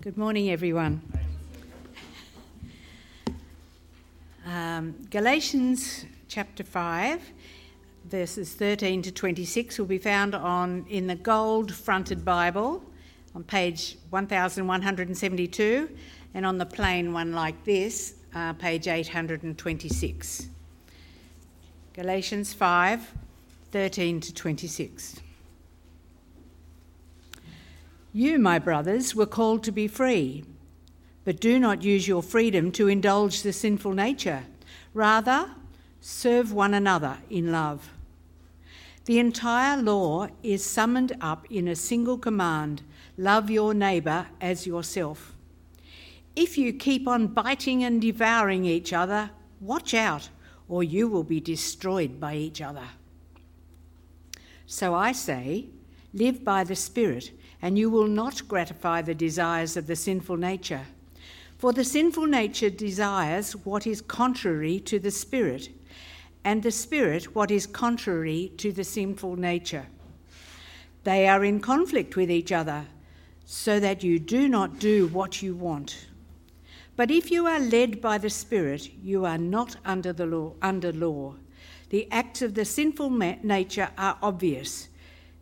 Good morning, everyone. Um, Galatians chapter 5, verses 13 to 26, will be found on in the gold fronted Bible on page 1172 and on the plain one like this, uh, page 826. Galatians 5 13 to 26. You, my brothers, were called to be free, but do not use your freedom to indulge the sinful nature. Rather, serve one another in love. The entire law is summoned up in a single command love your neighbour as yourself. If you keep on biting and devouring each other, watch out, or you will be destroyed by each other. So I say, live by the Spirit, and you will not gratify the desires of the sinful nature. For the sinful nature desires what is contrary to the Spirit, and the Spirit what is contrary to the sinful nature. They are in conflict with each other so that you do not do what you want. But if you are led by the Spirit, you are not under the law. Under law. The acts of the sinful nature are obvious: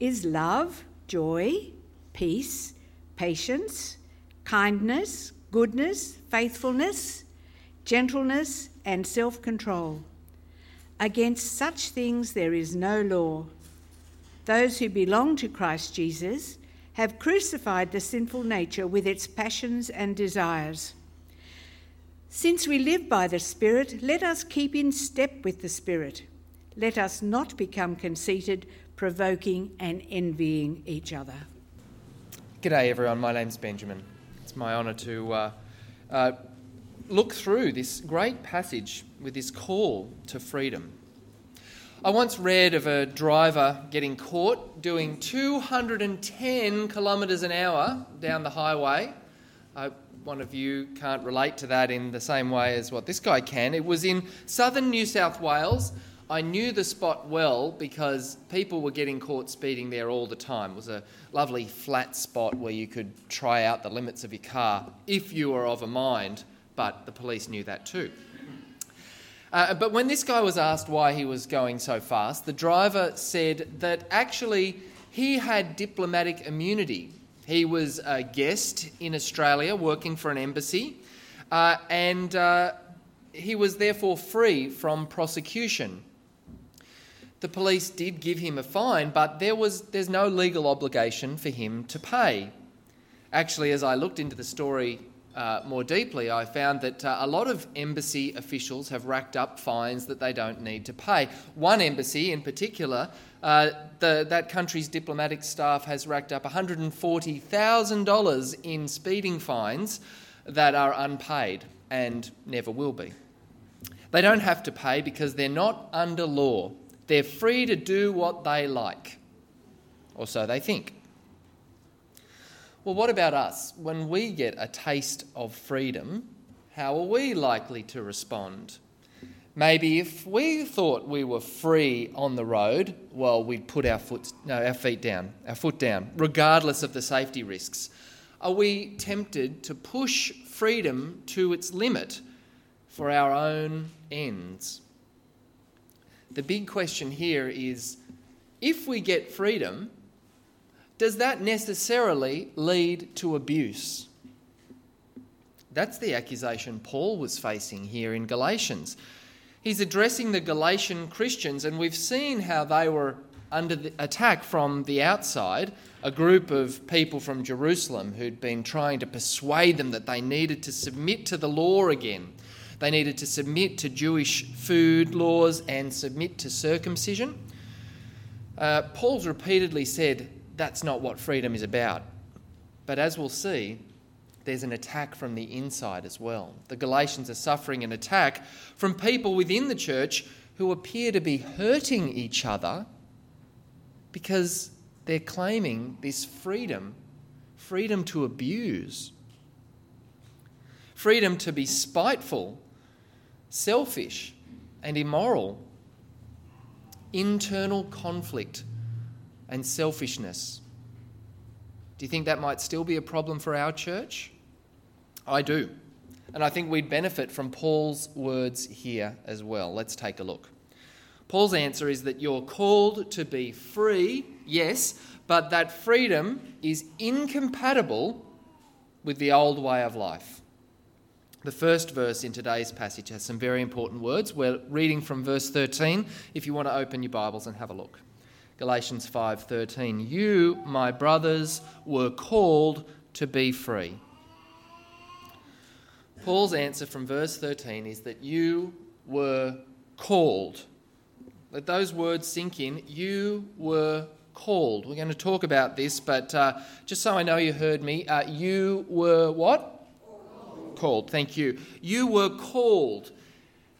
is love, joy, peace, patience, kindness, goodness, faithfulness, gentleness, and self control. Against such things there is no law. Those who belong to Christ Jesus have crucified the sinful nature with its passions and desires. Since we live by the Spirit, let us keep in step with the Spirit. Let us not become conceited, provoking, and envying each other. G'day, everyone. My name's Benjamin. It's my honour to uh, uh, look through this great passage with this call to freedom. I once read of a driver getting caught doing 210 kilometres an hour down the highway. I one of you can't relate to that in the same way as what this guy can. It was in southern New South Wales. I knew the spot well because people were getting caught speeding there all the time. It was a lovely flat spot where you could try out the limits of your car if you were of a mind, but the police knew that too. Uh, but when this guy was asked why he was going so fast, the driver said that actually he had diplomatic immunity. He was a guest in Australia working for an embassy, uh, and uh, he was therefore free from prosecution. The police did give him a fine, but there was, there's no legal obligation for him to pay. Actually, as I looked into the story uh, more deeply, I found that uh, a lot of embassy officials have racked up fines that they don't need to pay. One embassy in particular, uh, the, that country's diplomatic staff has racked up $140,000 in speeding fines that are unpaid and never will be. They don't have to pay because they're not under law. They're free to do what they like, or so they think. Well, what about us? When we get a taste of freedom, how are we likely to respond? Maybe if we thought we were free on the road, well, we'd put our foot, no, our feet down, our foot down, regardless of the safety risks. Are we tempted to push freedom to its limit for our own ends? The big question here is if we get freedom, does that necessarily lead to abuse? That's the accusation Paul was facing here in Galatians. He's addressing the Galatian Christians, and we've seen how they were under the attack from the outside. A group of people from Jerusalem who'd been trying to persuade them that they needed to submit to the law again. They needed to submit to Jewish food laws and submit to circumcision. Uh, Paul's repeatedly said that's not what freedom is about. But as we'll see, there's an attack from the inside as well. The Galatians are suffering an attack from people within the church who appear to be hurting each other because they're claiming this freedom freedom to abuse, freedom to be spiteful, selfish, and immoral, internal conflict and selfishness. Do you think that might still be a problem for our church? I do. And I think we'd benefit from Paul's words here as well. Let's take a look. Paul's answer is that you're called to be free, yes, but that freedom is incompatible with the old way of life. The first verse in today's passage has some very important words. We're reading from verse 13 if you want to open your Bibles and have a look. Galatians 5:13 You my brothers were called to be free. Paul's answer from verse 13 is that you were called. Let those words sink in. You were called. We're going to talk about this, but uh, just so I know you heard me, uh, you were what? Called. Thank you. You were called.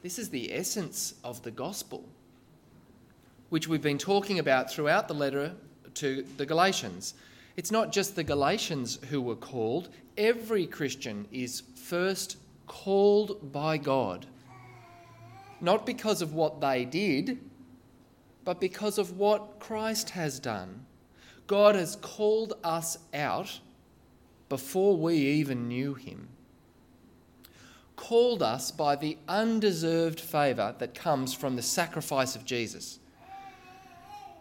This is the essence of the gospel, which we've been talking about throughout the letter to the Galatians. It's not just the Galatians who were called, every Christian is first called by God. Not because of what they did, but because of what Christ has done. God has called us out before we even knew him. Called us by the undeserved favour that comes from the sacrifice of Jesus.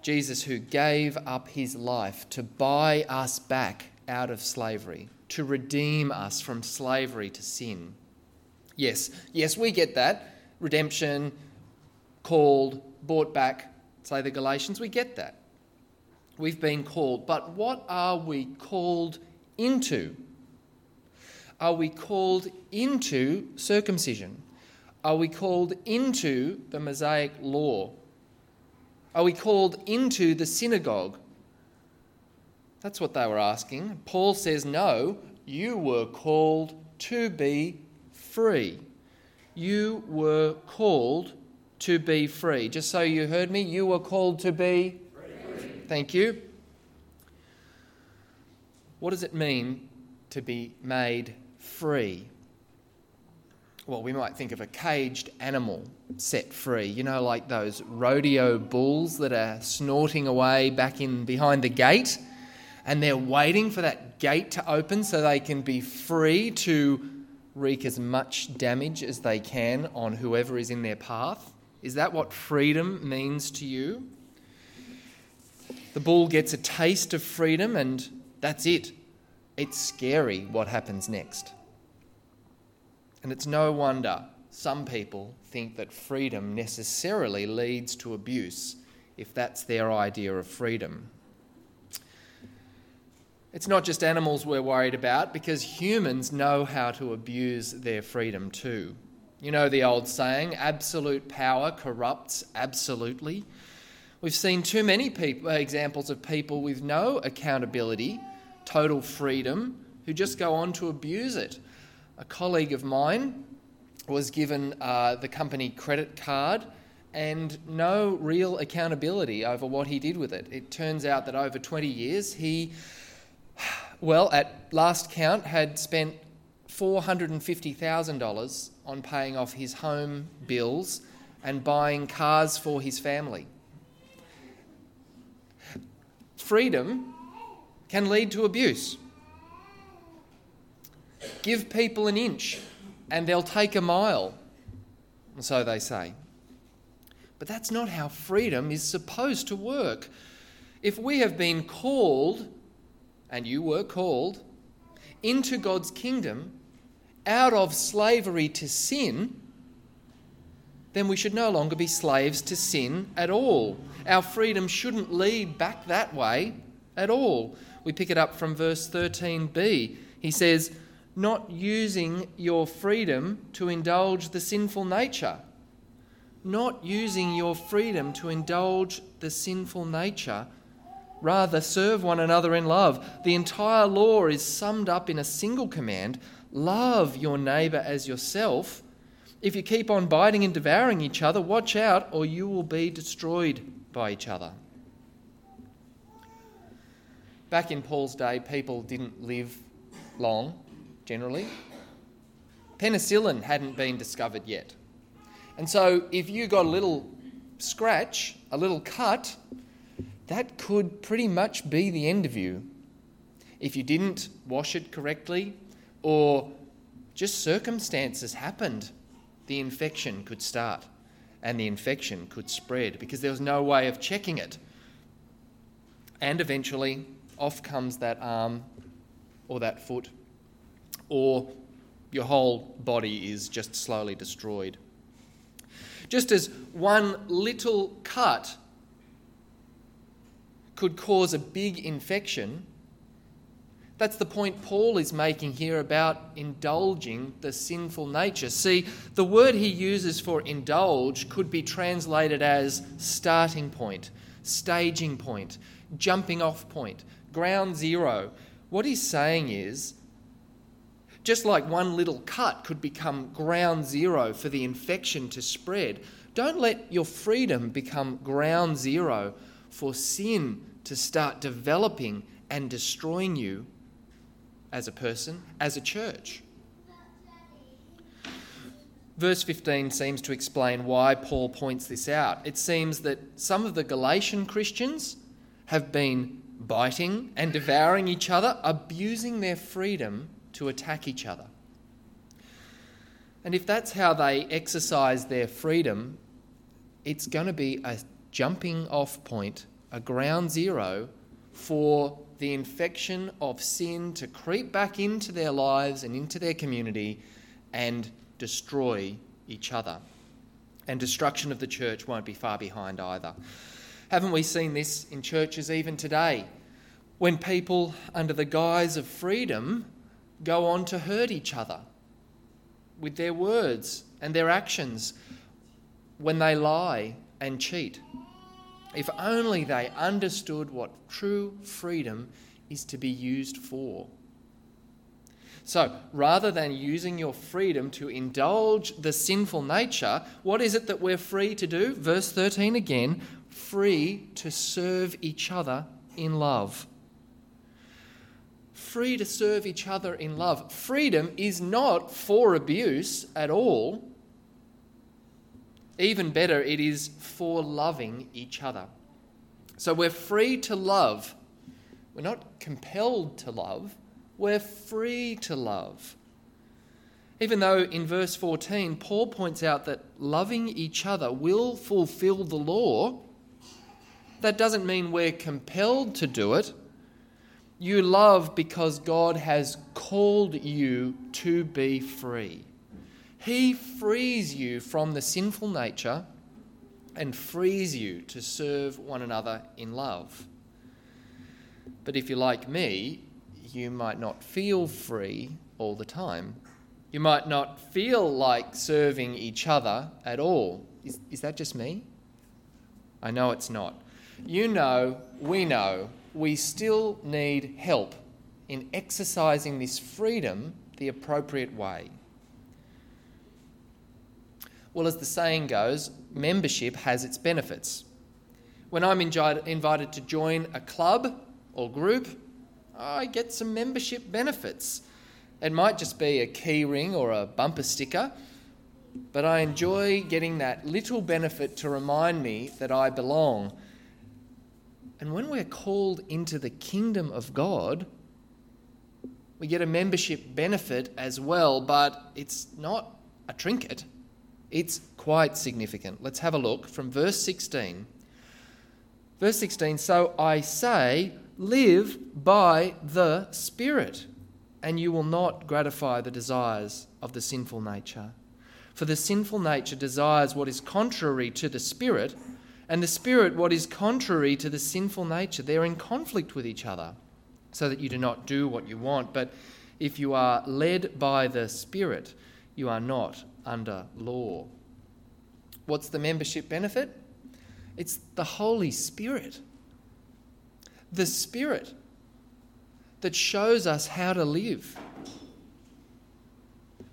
Jesus, who gave up his life to buy us back out of slavery, to redeem us from slavery to sin. Yes, yes, we get that. Redemption, called, bought back, say the Galatians, we get that. We've been called. But what are we called into? Are we called into circumcision? Are we called into the Mosaic law? Are we called into the synagogue? That's what they were asking. Paul says, No, you were called to be free. You were called to be free. Just so you heard me, you were called to be free. Thank you. What does it mean to be made free? Well, we might think of a caged animal set free, you know, like those rodeo bulls that are snorting away back in behind the gate and they're waiting for that gate to open so they can be free to wreak as much damage as they can on whoever is in their path. Is that what freedom means to you? The bull gets a taste of freedom, and that's it. It's scary what happens next. And it's no wonder some people think that freedom necessarily leads to abuse if that's their idea of freedom. It's not just animals we're worried about because humans know how to abuse their freedom too. You know the old saying, absolute power corrupts absolutely. We've seen too many people, uh, examples of people with no accountability, total freedom, who just go on to abuse it. A colleague of mine was given uh, the company credit card and no real accountability over what he did with it. It turns out that over 20 years, he, well, at last count, had spent $450,000 on paying off his home bills and buying cars for his family. Freedom can lead to abuse. Give people an inch and they'll take a mile, so they say. But that's not how freedom is supposed to work. If we have been called, and you were called, into God's kingdom, out of slavery to sin, then we should no longer be slaves to sin at all. Our freedom shouldn't lead back that way at all. We pick it up from verse 13b. He says, Not using your freedom to indulge the sinful nature. Not using your freedom to indulge the sinful nature Rather, serve one another in love. The entire law is summed up in a single command love your neighbour as yourself. If you keep on biting and devouring each other, watch out, or you will be destroyed by each other. Back in Paul's day, people didn't live long, generally. Penicillin hadn't been discovered yet. And so, if you got a little scratch, a little cut, that could pretty much be the end of you. If you didn't wash it correctly, or just circumstances happened, the infection could start and the infection could spread because there was no way of checking it. And eventually, off comes that arm or that foot, or your whole body is just slowly destroyed. Just as one little cut could cause a big infection, that's the point Paul is making here about indulging the sinful nature. See, the word he uses for indulge could be translated as starting point, staging point, jumping off point, ground zero. What he's saying is just like one little cut could become ground zero for the infection to spread, don't let your freedom become ground zero for sin to start developing and destroying you as a person, as a church. Verse 15 seems to explain why Paul points this out. It seems that some of the Galatian Christians have been biting and devouring each other, abusing their freedom to attack each other. And if that's how they exercise their freedom, it's going to be a jumping off point, a ground zero for the infection of sin to creep back into their lives and into their community and destroy each other. And destruction of the church won't be far behind either. Haven't we seen this in churches even today? When people, under the guise of freedom, go on to hurt each other with their words and their actions when they lie and cheat. If only they understood what true freedom is to be used for. So, rather than using your freedom to indulge the sinful nature, what is it that we're free to do? Verse 13 again free to serve each other in love free to serve each other in love. Freedom is not for abuse at all. Even better, it is for loving each other. So we're free to love. We're not compelled to love, we're free to love. Even though in verse 14, Paul points out that loving each other will fulfill the law, that doesn't mean we're compelled to do it. You love because God has called you to be free. He frees you from the sinful nature and frees you to serve one another in love. But if you're like me, you might not feel free all the time. You might not feel like serving each other at all. Is, is that just me? I know it's not. You know, we know we still need help in exercising this freedom the appropriate way. Well, as the saying goes, membership has its benefits. When I'm invited to join a club or group, I get some membership benefits. It might just be a key ring or a bumper sticker, but I enjoy getting that little benefit to remind me that I belong and when we're called into the kingdom of God, we get a membership benefit as well, but it's not a trinket. It's quite significant. Let's have a look from verse 16. Verse 16 So I say, live by the Spirit, and you will not gratify the desires of the sinful nature. For the sinful nature desires what is contrary to the Spirit and the Spirit what is contrary to the sinful nature. They're in conflict with each other, so that you do not do what you want. But if you are led by the Spirit, you are not under law. What's the membership benefit? It's the Holy Spirit. the Spirit that shows us how to live.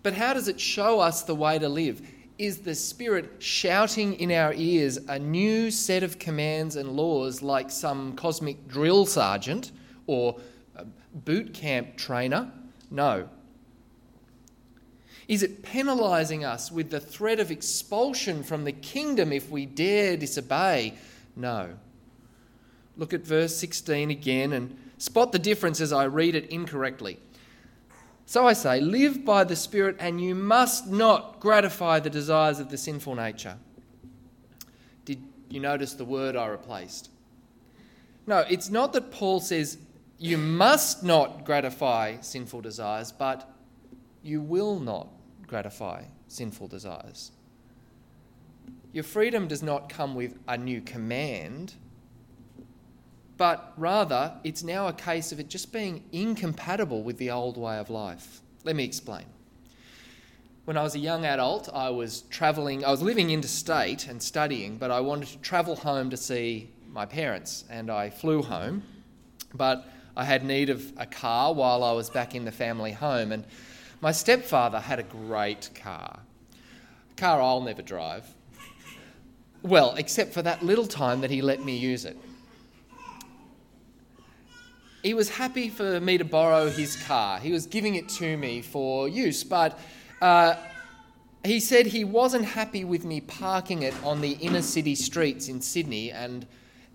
But how does it show us the way to live? Is the Spirit shouting in our ears a new set of commands and laws like some cosmic drill sergeant or boot camp trainer? No. Is it penalising us with the threat of expulsion from the kingdom if we dare disobey? No. Look at verse 16 again and spot the difference as I read it incorrectly. So I say, live by the Spirit, and you must not gratify the desires of the sinful nature. Did you notice the word I replaced? No, it's not that Paul says you must not gratify sinful desires, but you will not gratify sinful desires. Your freedom does not come with a new command but rather it's now a case of it just being incompatible with the old way of life. Let me explain. When I was a young adult, I was travelling, I was living interstate and studying, but I wanted to travel home to see my parents, and I flew home. But I had need of a car while I was back in the family home, and my stepfather had a great car. A car I'll never drive. Well, except for that little time that he let me use it he was happy for me to borrow his car. He was giving it to me for use, but uh, he said he wasn't happy with me parking it on the inner city streets in Sydney, and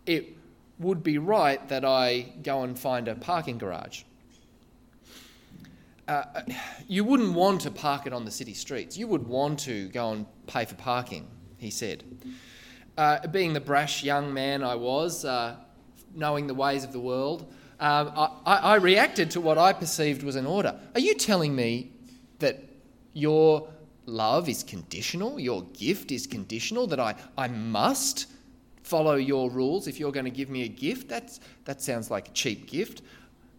it would be right that I go and find a parking garage. Uh, you wouldn't want to park it on the city streets. You would want to go and pay for parking, he said. Uh, being the brash young man I was, uh, knowing the ways of the world, um, I, I reacted to what I perceived was an order. Are you telling me that your love is conditional, your gift is conditional, that I, I must follow your rules if you're going to give me a gift? That's, that sounds like a cheap gift.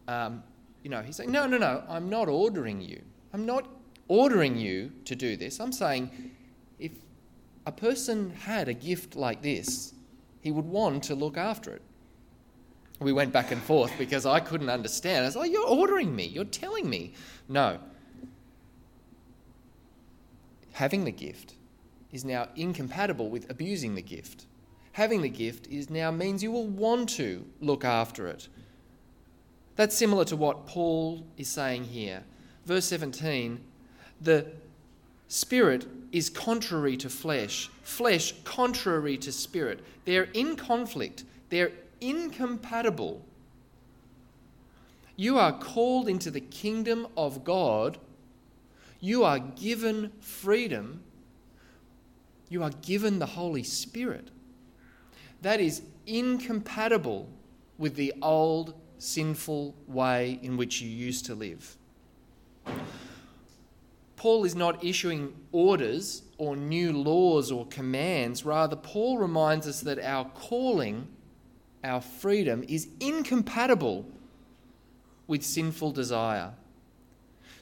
Um, you know, he's saying, no, no, no, I'm not ordering you. I'm not ordering you to do this. I'm saying if a person had a gift like this, he would want to look after it we went back and forth because I couldn't understand. I was like, You're ordering me, you're telling me. No. Having the gift is now incompatible with abusing the gift. Having the gift is now means you will want to look after it. That's similar to what Paul is saying here. Verse 17 the spirit is contrary to flesh, flesh contrary to spirit. They're in conflict, they're incompatible. You are called into the kingdom of God. You are given freedom. You are given the Holy Spirit. That is incompatible with the old sinful way in which you used to live. Paul is not issuing orders or new laws or commands. Rather, Paul reminds us that our calling our freedom is incompatible with sinful desire.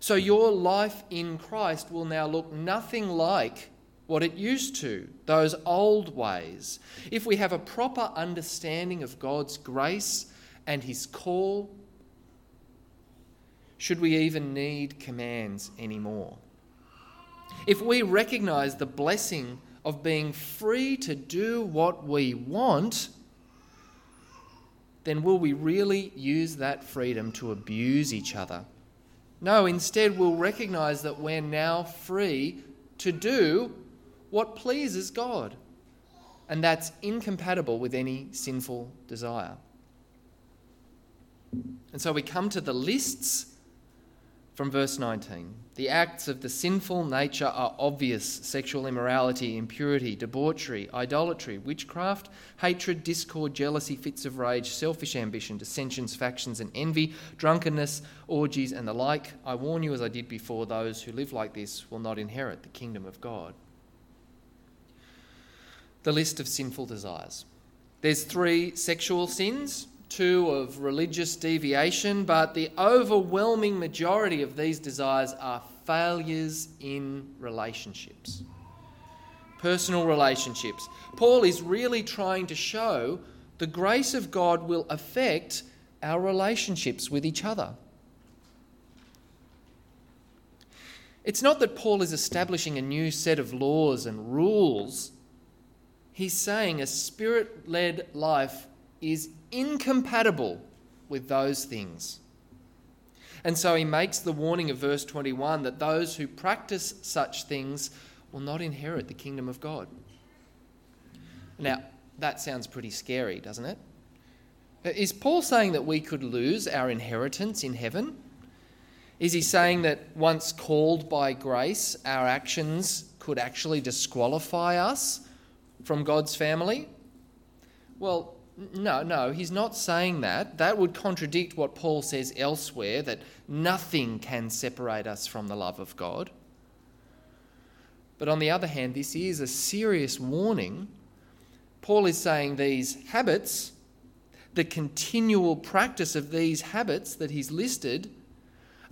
So your life in Christ will now look nothing like what it used to, those old ways. If we have a proper understanding of God's grace and His call, should we even need commands anymore? If we recognize the blessing of being free to do what we want, then will we really use that freedom to abuse each other? No, instead, we'll recognize that we're now free to do what pleases God. And that's incompatible with any sinful desire. And so we come to the lists from verse 19. The acts of the sinful nature are obvious sexual immorality, impurity, debauchery, idolatry, witchcraft, hatred, discord, jealousy, fits of rage, selfish ambition, dissensions, factions, and envy, drunkenness, orgies, and the like. I warn you, as I did before, those who live like this will not inherit the kingdom of God. The list of sinful desires. There's three sexual sins two of religious deviation, but the overwhelming majority of these desires are failures in relationships. Personal relationships. Paul is really trying to show the grace of God will affect our relationships with each other. It's not that Paul is establishing a new set of laws and rules. He's saying a spirit led life is incompatible with those things. And so he makes the warning of verse 21 that those who practice such things will not inherit the kingdom of God. Now, that sounds pretty scary, doesn't it? Is Paul saying that we could lose our inheritance in heaven? Is he saying that once called by grace, our actions could actually disqualify us from God's family? Well, no, no, he's not saying that. That would contradict what Paul says elsewhere that nothing can separate us from the love of God. But on the other hand, this is a serious warning. Paul is saying these habits, the continual practice of these habits that he's listed,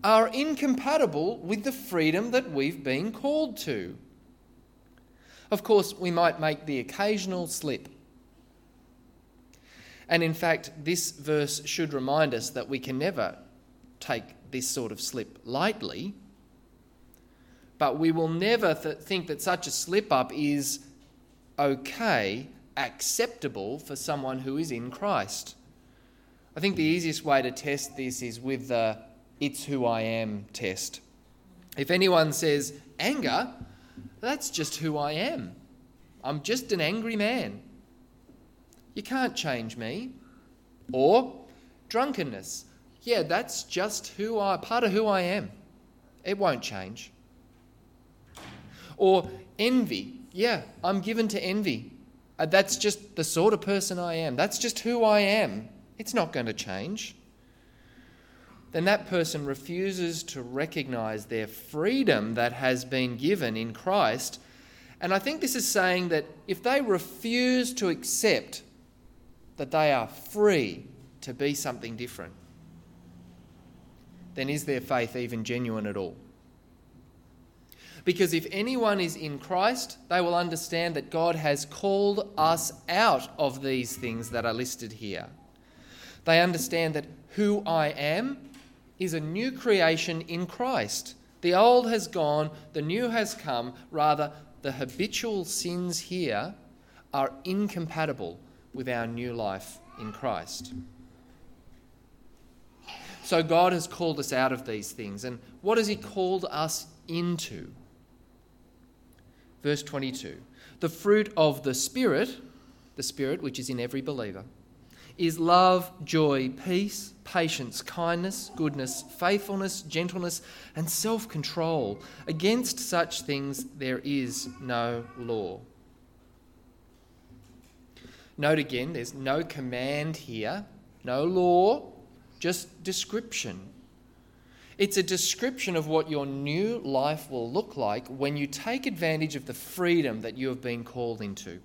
are incompatible with the freedom that we've been called to. Of course, we might make the occasional slip. And in fact, this verse should remind us that we can never take this sort of slip lightly. But we will never th- think that such a slip up is okay, acceptable for someone who is in Christ. I think the easiest way to test this is with the it's who I am test. If anyone says anger, that's just who I am. I'm just an angry man. You can't change me. Or drunkenness. Yeah, that's just who I part of who I am. It won't change. Or envy. Yeah, I'm given to envy. Uh, that's just the sort of person I am. That's just who I am. It's not going to change then that person refuses to recognize their freedom that has been given in Christ. And I think this is saying that if they refuse to accept that they are free to be something different, then is their faith even genuine at all? Because if anyone is in Christ, they will understand that God has called us out of these things that are listed here. They understand that who I am is a new creation in Christ. The old has gone, the new has come. Rather, the habitual sins here are incompatible with our new life in Christ. So, God has called us out of these things. And what has He called us into? Verse 22 The fruit of the Spirit, the Spirit which is in every believer is love, joy, peace, patience, kindness, goodness, faithfulness, gentleness, and self control. Against such things there is no law. Note again, there's no command here, no law, just description. It's a description of what your new life will look like when you take advantage of the freedom that you have been called into.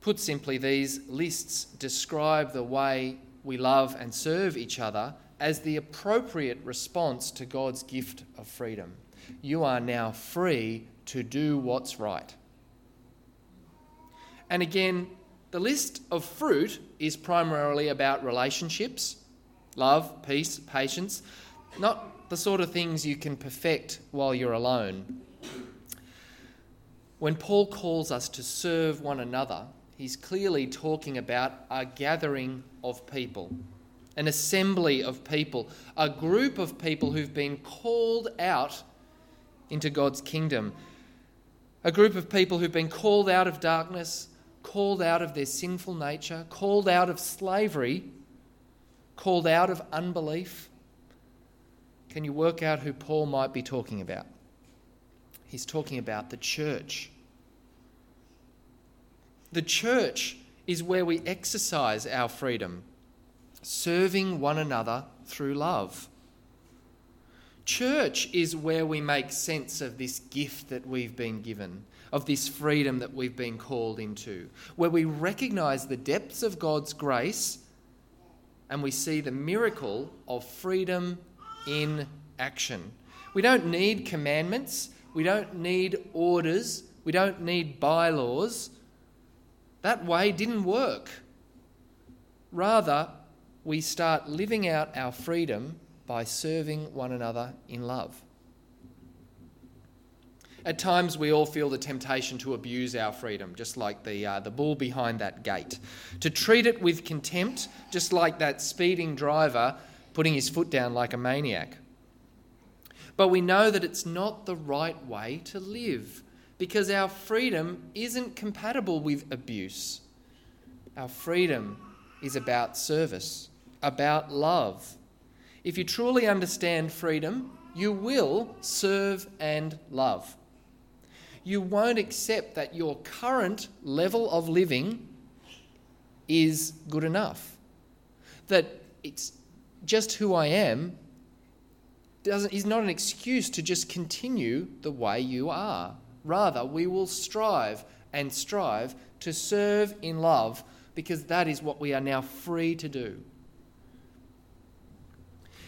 Put simply, these lists describe the way we love and serve each other as the appropriate response to God's gift of freedom. You are now free to do what's right. And again, the list of fruit is primarily about relationships love, peace, patience, not the sort of things you can perfect while you're alone. When Paul calls us to serve one another, he's clearly talking about a gathering of people, an assembly of people, a group of people who've been called out into God's kingdom, a group of people who've been called out of darkness, called out of their sinful nature, called out of slavery, called out of unbelief. Can you work out who Paul might be talking about? He's talking about the church. The church is where we exercise our freedom, serving one another through love. Church is where we make sense of this gift that we've been given, of this freedom that we've been called into, where we recognize the depths of God's grace and we see the miracle of freedom in action. We don't need commandments, we don't need orders, we don't need bylaws. That way didn't work. Rather, we start living out our freedom by serving one another in love. At times, we all feel the temptation to abuse our freedom, just like the, uh, the bull behind that gate. To treat it with contempt, just like that speeding driver putting his foot down like a maniac. But we know that it's not the right way to live because our freedom isn't compatible with abuse. Our freedom is about service, about love. If you truly understand freedom, you will serve and love. You won't accept that your current level of living is good enough. That it's just who I am doesn't, is not an excuse to just continue the way you are. Rather, we will strive and strive to serve in love because that is what we are now free to do.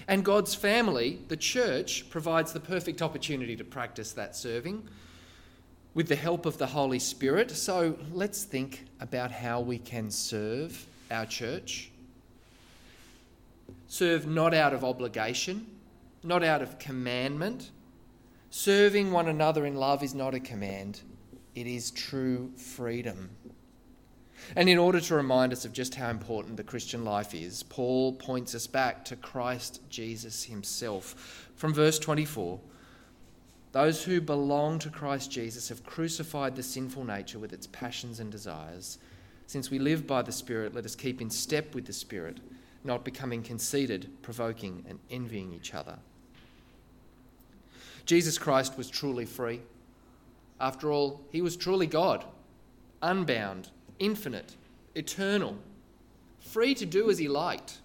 And God's family, the church, provides the perfect opportunity to practice that serving with the help of the Holy Spirit. So let's think about how we can serve our church. Serve not out of obligation, not out of commandment. Serving one another in love is not a command, it is true freedom. And in order to remind us of just how important the Christian life is, Paul points us back to Christ Jesus himself. From verse 24 Those who belong to Christ Jesus have crucified the sinful nature with its passions and desires. Since we live by the Spirit, let us keep in step with the Spirit, not becoming conceited, provoking, and envying each other. Jesus Christ was truly free. After all, he was truly God, unbound, infinite, eternal, free to do as he liked.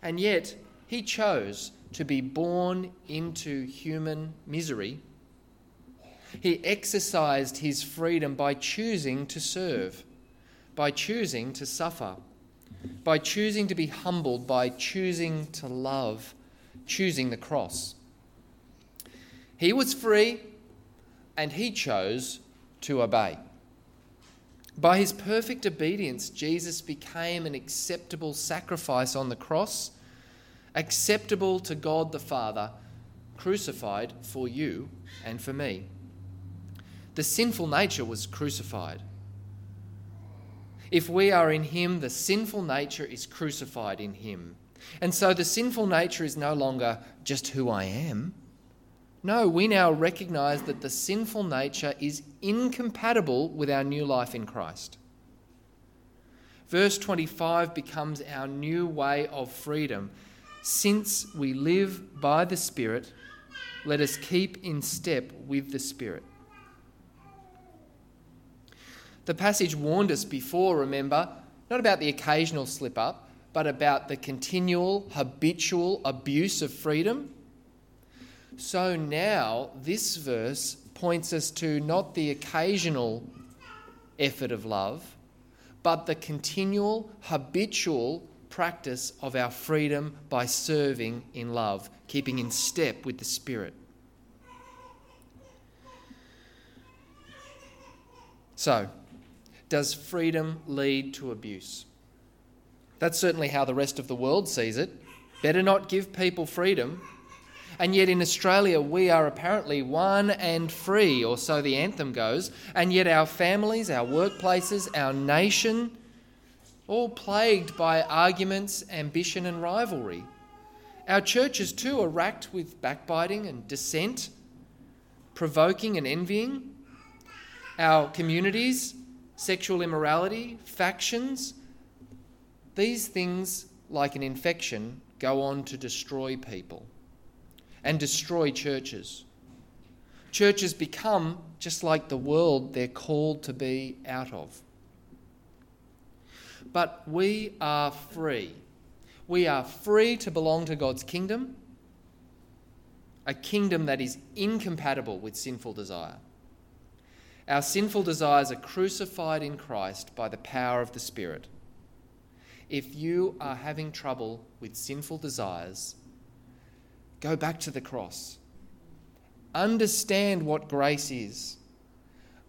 And yet, he chose to be born into human misery. He exercised his freedom by choosing to serve, by choosing to suffer, by choosing to be humbled, by choosing to love, choosing the cross. He was free and he chose to obey. By his perfect obedience, Jesus became an acceptable sacrifice on the cross, acceptable to God the Father, crucified for you and for me. The sinful nature was crucified. If we are in him, the sinful nature is crucified in him. And so the sinful nature is no longer just who I am. No, we now recognize that the sinful nature is incompatible with our new life in Christ. Verse 25 becomes our new way of freedom. Since we live by the Spirit, let us keep in step with the Spirit. The passage warned us before, remember, not about the occasional slip up, but about the continual, habitual abuse of freedom so now, this verse points us to not the occasional effort of love, but the continual, habitual practice of our freedom by serving in love, keeping in step with the Spirit. So, does freedom lead to abuse? That's certainly how the rest of the world sees it. Better not give people freedom and yet in Australia, we are apparently one and free, or so the anthem goes. And yet our families, our workplaces, our nation, all plagued by arguments, ambition, and rivalry. Our churches, too, are racked with backbiting and dissent, provoking and envying. Our communities, sexual immorality, factions, these things, like an infection, go on to destroy people and destroy churches. Churches become just like the world they're called to be out of. But we are free. We are free to belong to God's kingdom, a kingdom that is incompatible with sinful desire. Our sinful desires are crucified in Christ by the power of the Spirit. If you are having trouble with sinful desires, Go back to the cross. Understand what grace is.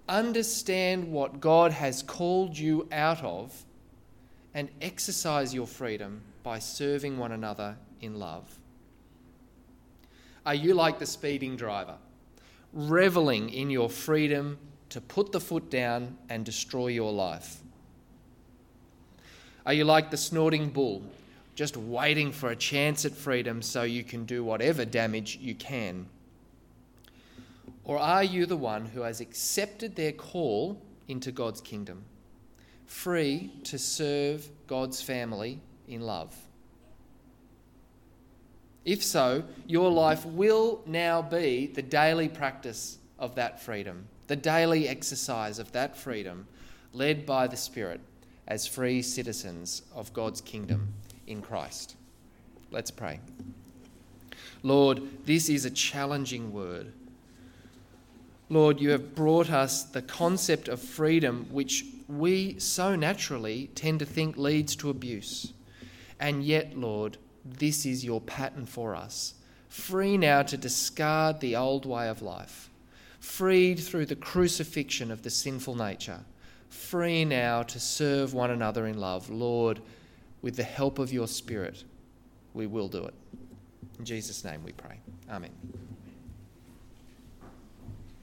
Understand what God has called you out of and exercise your freedom by serving one another in love? Are you like the speeding driver, reveling in your freedom to put the foot down and destroy your life? Are you like the snorting bull, just waiting for a chance at freedom so you can do whatever damage you can? Or are you the one who has accepted their call into God's kingdom, free to serve God's family in love? If so, your life will now be the daily practice of that freedom, the daily exercise of that freedom, led by the Spirit as free citizens of God's kingdom in Christ. Let's pray. Lord, this is a challenging word. Lord, you have brought us the concept of freedom, which we so naturally tend to think leads to abuse. And yet, Lord, this is your pattern for us. Free now to discard the old way of life, freed through the crucifixion of the sinful nature, free now to serve one another in love. Lord, with the help of your Spirit, we will do it. In Jesus' name we pray. Amen.